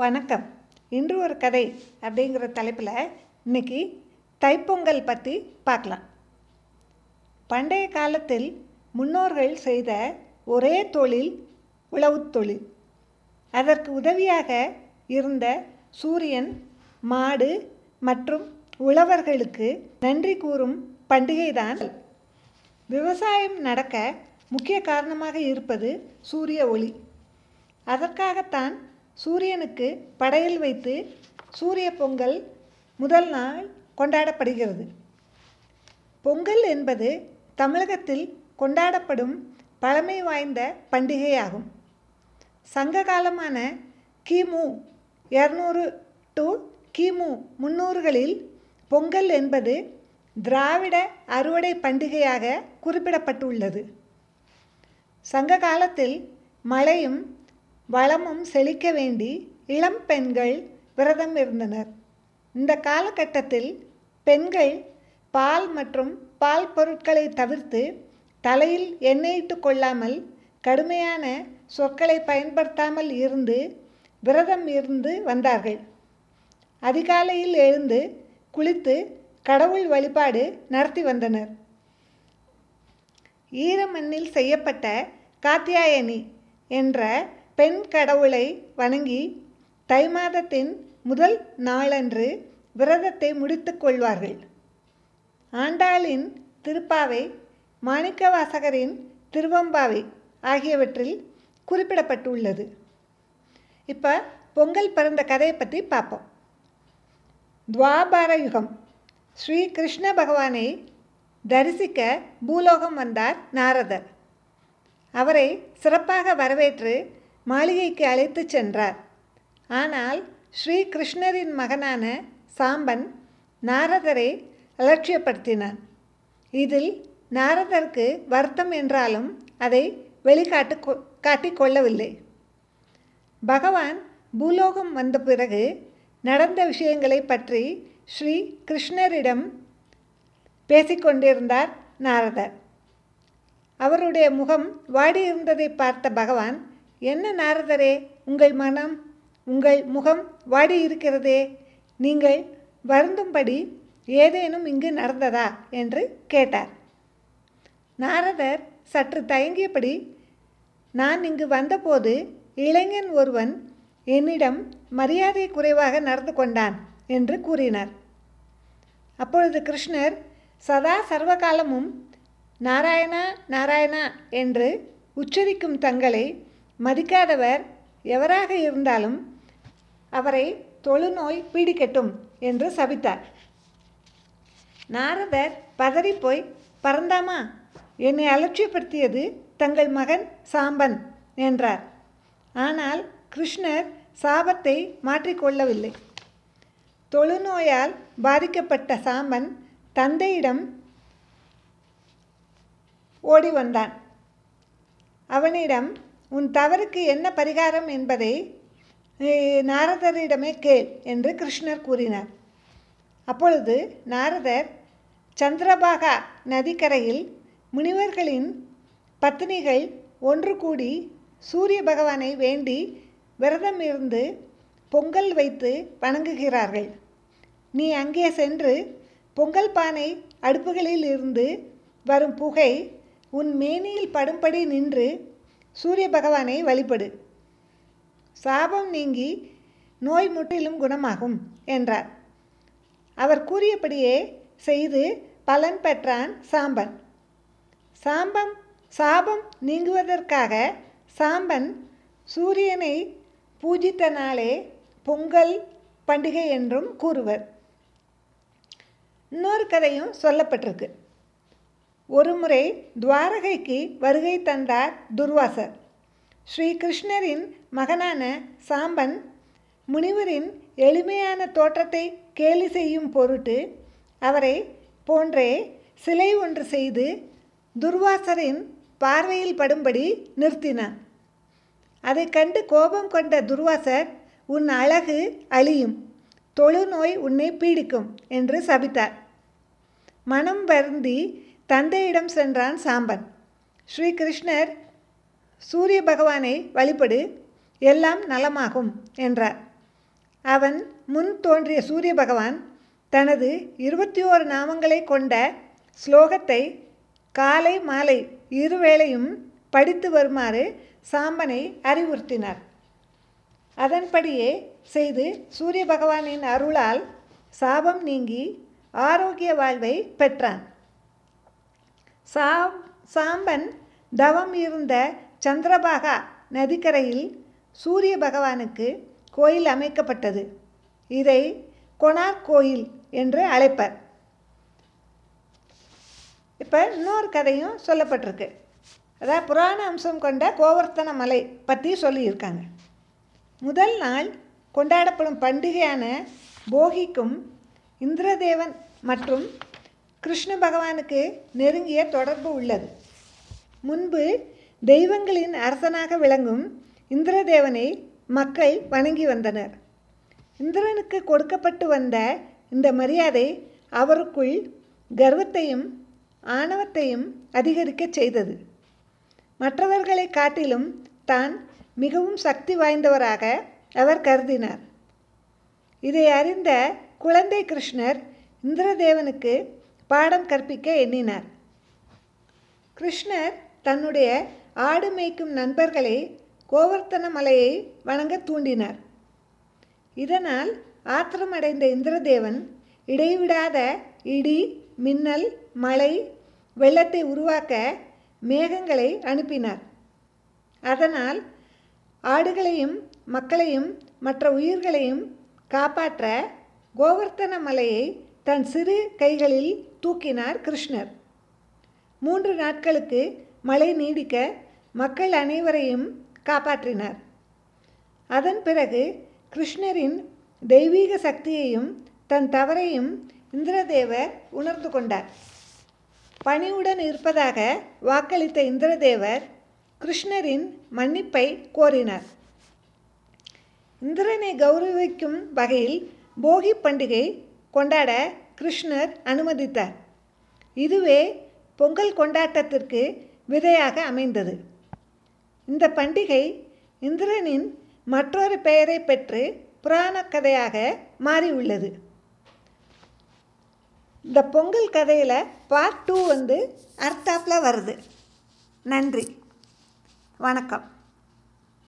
வணக்கம். இன்று ஒரு கதை அப்படிங்கிற தலைப்பில் இன்னைக்கு தைப்பொங்கல் பற்றி பார்க்கலாம். பண்டைய காலத்தில் முன்னோர்கள் செய்த ஒரே தொழில் உழவு தொழில். அதற்கு உதவியாக இருந்த சூரியன் மாடு மற்றும் உழவர்களுக்கு நன்றி கூறும் பண்டிகைதான் விவசாயம் நடக்க முக்கிய காரணமாக இருப்பது சூரிய ஒளி. அதற்காகத்தான் சூரியனுக்கு படையல் வைத்து சூரிய பொங்கல் முதல் நாள் கொண்டாடப்படுகிறது. பொங்கல் என்பது தமிழகத்தில் கொண்டாடப்படும் பழமை வாய்ந்த பண்டிகையாகும். சங்க காலமான கிமு இரநூறு டு கிமு முன்னூறுகளில் பொங்கல் என்பது திராவிட அறுவடை பண்டிகையாக குறிப்பிடப்பட்டுள்ளது. சங்க காலத்தில் மழையும் வளமும் செழிக்க வேண்டி இளம் பெண்கள் விரதம் இருந்தனர். இந்த காலகட்டத்தில் பெண்கள் பால் மற்றும் பால் பொருட்களை தவிர்த்து தலையில் எண்ணெயிட்டு கொள்ளாமல் கடுமையான சொற்களை பயன்படுத்தாமல் இருந்து விரதம் இருந்து வந்தார்கள். அதிகாலையில் எழுந்து குளித்து கடவுள் வழிபாடு நடத்தி வந்தனர். ஈரமண்ணில் செய்யப்பட்ட காத்தியாயனி என்ற பெண் கடவுளை வணங்கி தை மாதத்தின் முதல் நாளன்று விரதத்தை முடித்து கொள்வார்கள். ஆண்டாளின் திருப்பாவை மாணிக்கவாசகரின் திருவம்பாவை ஆகியவற்றில் குறிப்பிடப்பட்டுள்ளது. இப்போ பொங்கல் பிறந்த கதையை பற்றி பார்ப்போம் துவாபார யுகம். ஸ்ரீ கிருஷ்ண பகவானை தரிசிக்க பூலோகம் வந்தார் நாரதர். அவரை சிறப்பாக வரவேற்று மாளிகைக்கு அழைத்து சென்றார். ஆனால் ஸ்ரீ கிருஷ்ணரின் மகனான சாம்பன் நாரதரை அலட்சியப்படுத்தினான். இதில் நாரதருக்கு வருத்தம் என்றாலும் அதை வெளிக்காட்டு காட்டிக்கொள்ளவில்லை பகவான் பூலோகம் வந்த பிறகு நடந்த விஷயங்களை பற்றி ஸ்ரீ கிருஷ்ணரிடம் பேசிக்கொண்டிருந்தார் நாரதர். அவருடைய முகம் வாடியிருந்ததை பார்த்த பகவான் என்ன நாரதரே உங்கள் மனம் உங்கள் முகம் வாடி இருக்கிறதே. நீங்கள் வருந்தும்படி ஏதேனும் இங்கு நடந்ததா? என்று கேட்டார். நாரதர் சற்று தயங்கியபடி நான் இங்கு வந்தபோது இளைஞன் ஒருவன் என்னிடம் மரியாதை குறைவாக நடந்து கொண்டான் என்று கூறினார். அப்பொழுது கிருஷ்ணர் சதா சர்வகாலமும் நாராயணா நாராயணா என்று உச்சரிக்கும் தங்களை மதிக்காதவர் எவராக இருந்தாலும் அவரை தொழுநோய் பீடிக்கட்டும் என்று சபித்தார். நாரதர் பதறிப்போய் பறந்தாமா என்னை அலட்சியப்படுத்தியது தங்கள் மகன் சாம்பன் என்றார். ஆனால் கிருஷ்ணர் சாபத்தை மாற்றிக்கொள்ளவில்லை. தொழுநோயால் பாதிக்கப்பட்ட சாம்பன் தந்தையிடம் ஓடி வந்தான் அவனிடம் உன் தவறுக்கு என்ன பரிகாரம் என்பதை நாரதரிடமே கேள் என்று கிருஷ்ணர் கூறினார். அப்பொழுது நாரதர் சந்திரபாகா நதிக்கரையில் முனிவர்களின் பத்தினிகள் ஒன்று கூடி சூரிய பகவானை வேண்டி விரதம் இருந்து பொங்கல் வைத்து வணங்குகிறார்கள். நீ அங்கே சென்று பொங்கல் பானை அடுப்புகளில் இருந்து வரும் புகை உன் மேனியில் படும்படி நின்று சூரிய பகவானை வழிபடு. சாபம் நீங்கி நோய் முற்றிலும் குணமாகும் என்றார். அவர் கூறியபடியே செய்து பலன் பெற்றான் சாம்பன். சாம்பம் சாபம் நீங்குவதற்காக சாம்பன் சூரியனை பூஜித்த நாளே பொங்கல் பண்டிகை என்றும் கூறுவர். இன்னொரு கதையும் சொல்லப்பட்டிருக்கு. ஒருமுறை துவாரகைக்கு வருகை தந்தார் துர்வாசர். ஸ்ரீ கிருஷ்ணரின் மகனான சாம்பன் முனிவரின் எளிமையான தோற்றத்தை கேலி செய்யும் பொருட்டு அவரை போன்றே சிலை ஒன்று செய்து துர்வாசரின் பார்வையில் படும்படி நிறுத்தினான். அதை கண்டு கோபம் கொண்ட துர்வாசர் உன் அழகு அழியும் தொழுநோய் உன்னை பீடிக்கும் என்று சபித்தார். மனம் வருந்தி தந்தையிடம் சென்றான் சாம்பன். ஸ்ரீகிருஷ்ணர் சூரிய பகவானை வழிபடு எல்லாம் நலமாகும் என்றார். அவன் முன் தோன்றிய சூரிய பகவான் தனது இருபத்தி ஓரு நாமங்களை கொண்ட ஸ்லோகத்தை காலை மாலை இருவேளையும் படித்து வருமாறு சாம்பனை அறிவுறுத்தினார். அதன்படியே செய்து சூரிய பகவானின் அருளால் சாபம் நீங்கி ஆரோக்கிய வாழ்வை பெற்றான். சா சாம்பன் தவம் இருந்த சந்திரபாகா நதிக்கரையில் சூரிய பகவானுக்கு கோயில் அமைக்கப்பட்டது. இதை கொனார் கோயில் என்று அழைப்பர். இப்போ இன்னொரு கதையும் சொல்லப்பட்டிருக்கு. அதாவது புராண அம்சம் கொண்ட கோவர்த்தன மலை பற்றி சொல்லியிருக்காங்க. முதல் நாள் கொண்டாடப்படும் பண்டிகையான போகிக்கும் இந்திரதேவன் மற்றும் கிருஷ்ண பகவானுக்கு நெருங்கிய தொடர்பு உள்ளது. முன்பு தெய்வங்களின் அரசனாக விளங்கும் இந்திரதேவனை மக்கள் வணங்கி வந்தனர். இந்திரனுக்கு கொடுக்கப்பட்டு வந்த இந்த மரியாதை அவருக்குள் கர்வத்தையும் ஆணவத்தையும் அதிகரிக்கச் செய்தது. மற்றவர்களை காட்டிலும் தான் மிகவும் சக்தி வாய்ந்தவராக அவர் கருதினார். இதை அறிந்த குழந்தை கிருஷ்ணர் இந்திரதேவனுக்கு பாடம் கற்பிக்க எண்ணினார். கிருஷ்ணர் தன்னுடைய ஆடு மேய்க்கும் நண்பர்களை கோவர்த்தன மலையை வணங்க தூண்டினார். இதனால் ஆத்திரமடைந்த இந்திரதேவன் இடைவிடாத இடி மின்னல் மழை வெள்ளத்தை உருவாக்க மேகங்களை அனுப்பினார். அதனால் ஆடுகளையும் மக்களையும் மற்ற உயிர்களையும் காப்பாற்ற கோவர்த்தன மலையை தன் சிறு கைகளில் தூக்கினார் கிருஷ்ணர். மூன்று நாட்களுக்கு மழை நீடிக்க மக்கள் அனைவரையும் காப்பாற்றினார். அதன் பிறகு கிருஷ்ணரின் தெய்வீக சக்தியையும் தன் தவறையும் இந்திரதேவர் உணர்ந்து கொண்டார். பணிவுடன் இருப்பதாக வாக்களித்த இந்திரதேவர் கிருஷ்ணரின் மன்னிப்பை கோரினார். இந்திரனை கௌரவிக்கும் வகையில் போகி பண்டிகை கொண்டாட கிருஷ்ணர் அனுமதித்தார். இதுவே பொங்கல் கொண்டாட்டத்திற்கு விதையாக அமைந்தது. இந்த பண்டிகை இந்திரனின் மற்றொரு பெயரை பெற்று புராண கதையாக மாறியுள்ளது. இந்த பொங்கல் கதையில் பார்ட் டூ வந்து அர்த்தாப்பில் வருது. நன்றி. வணக்கம்.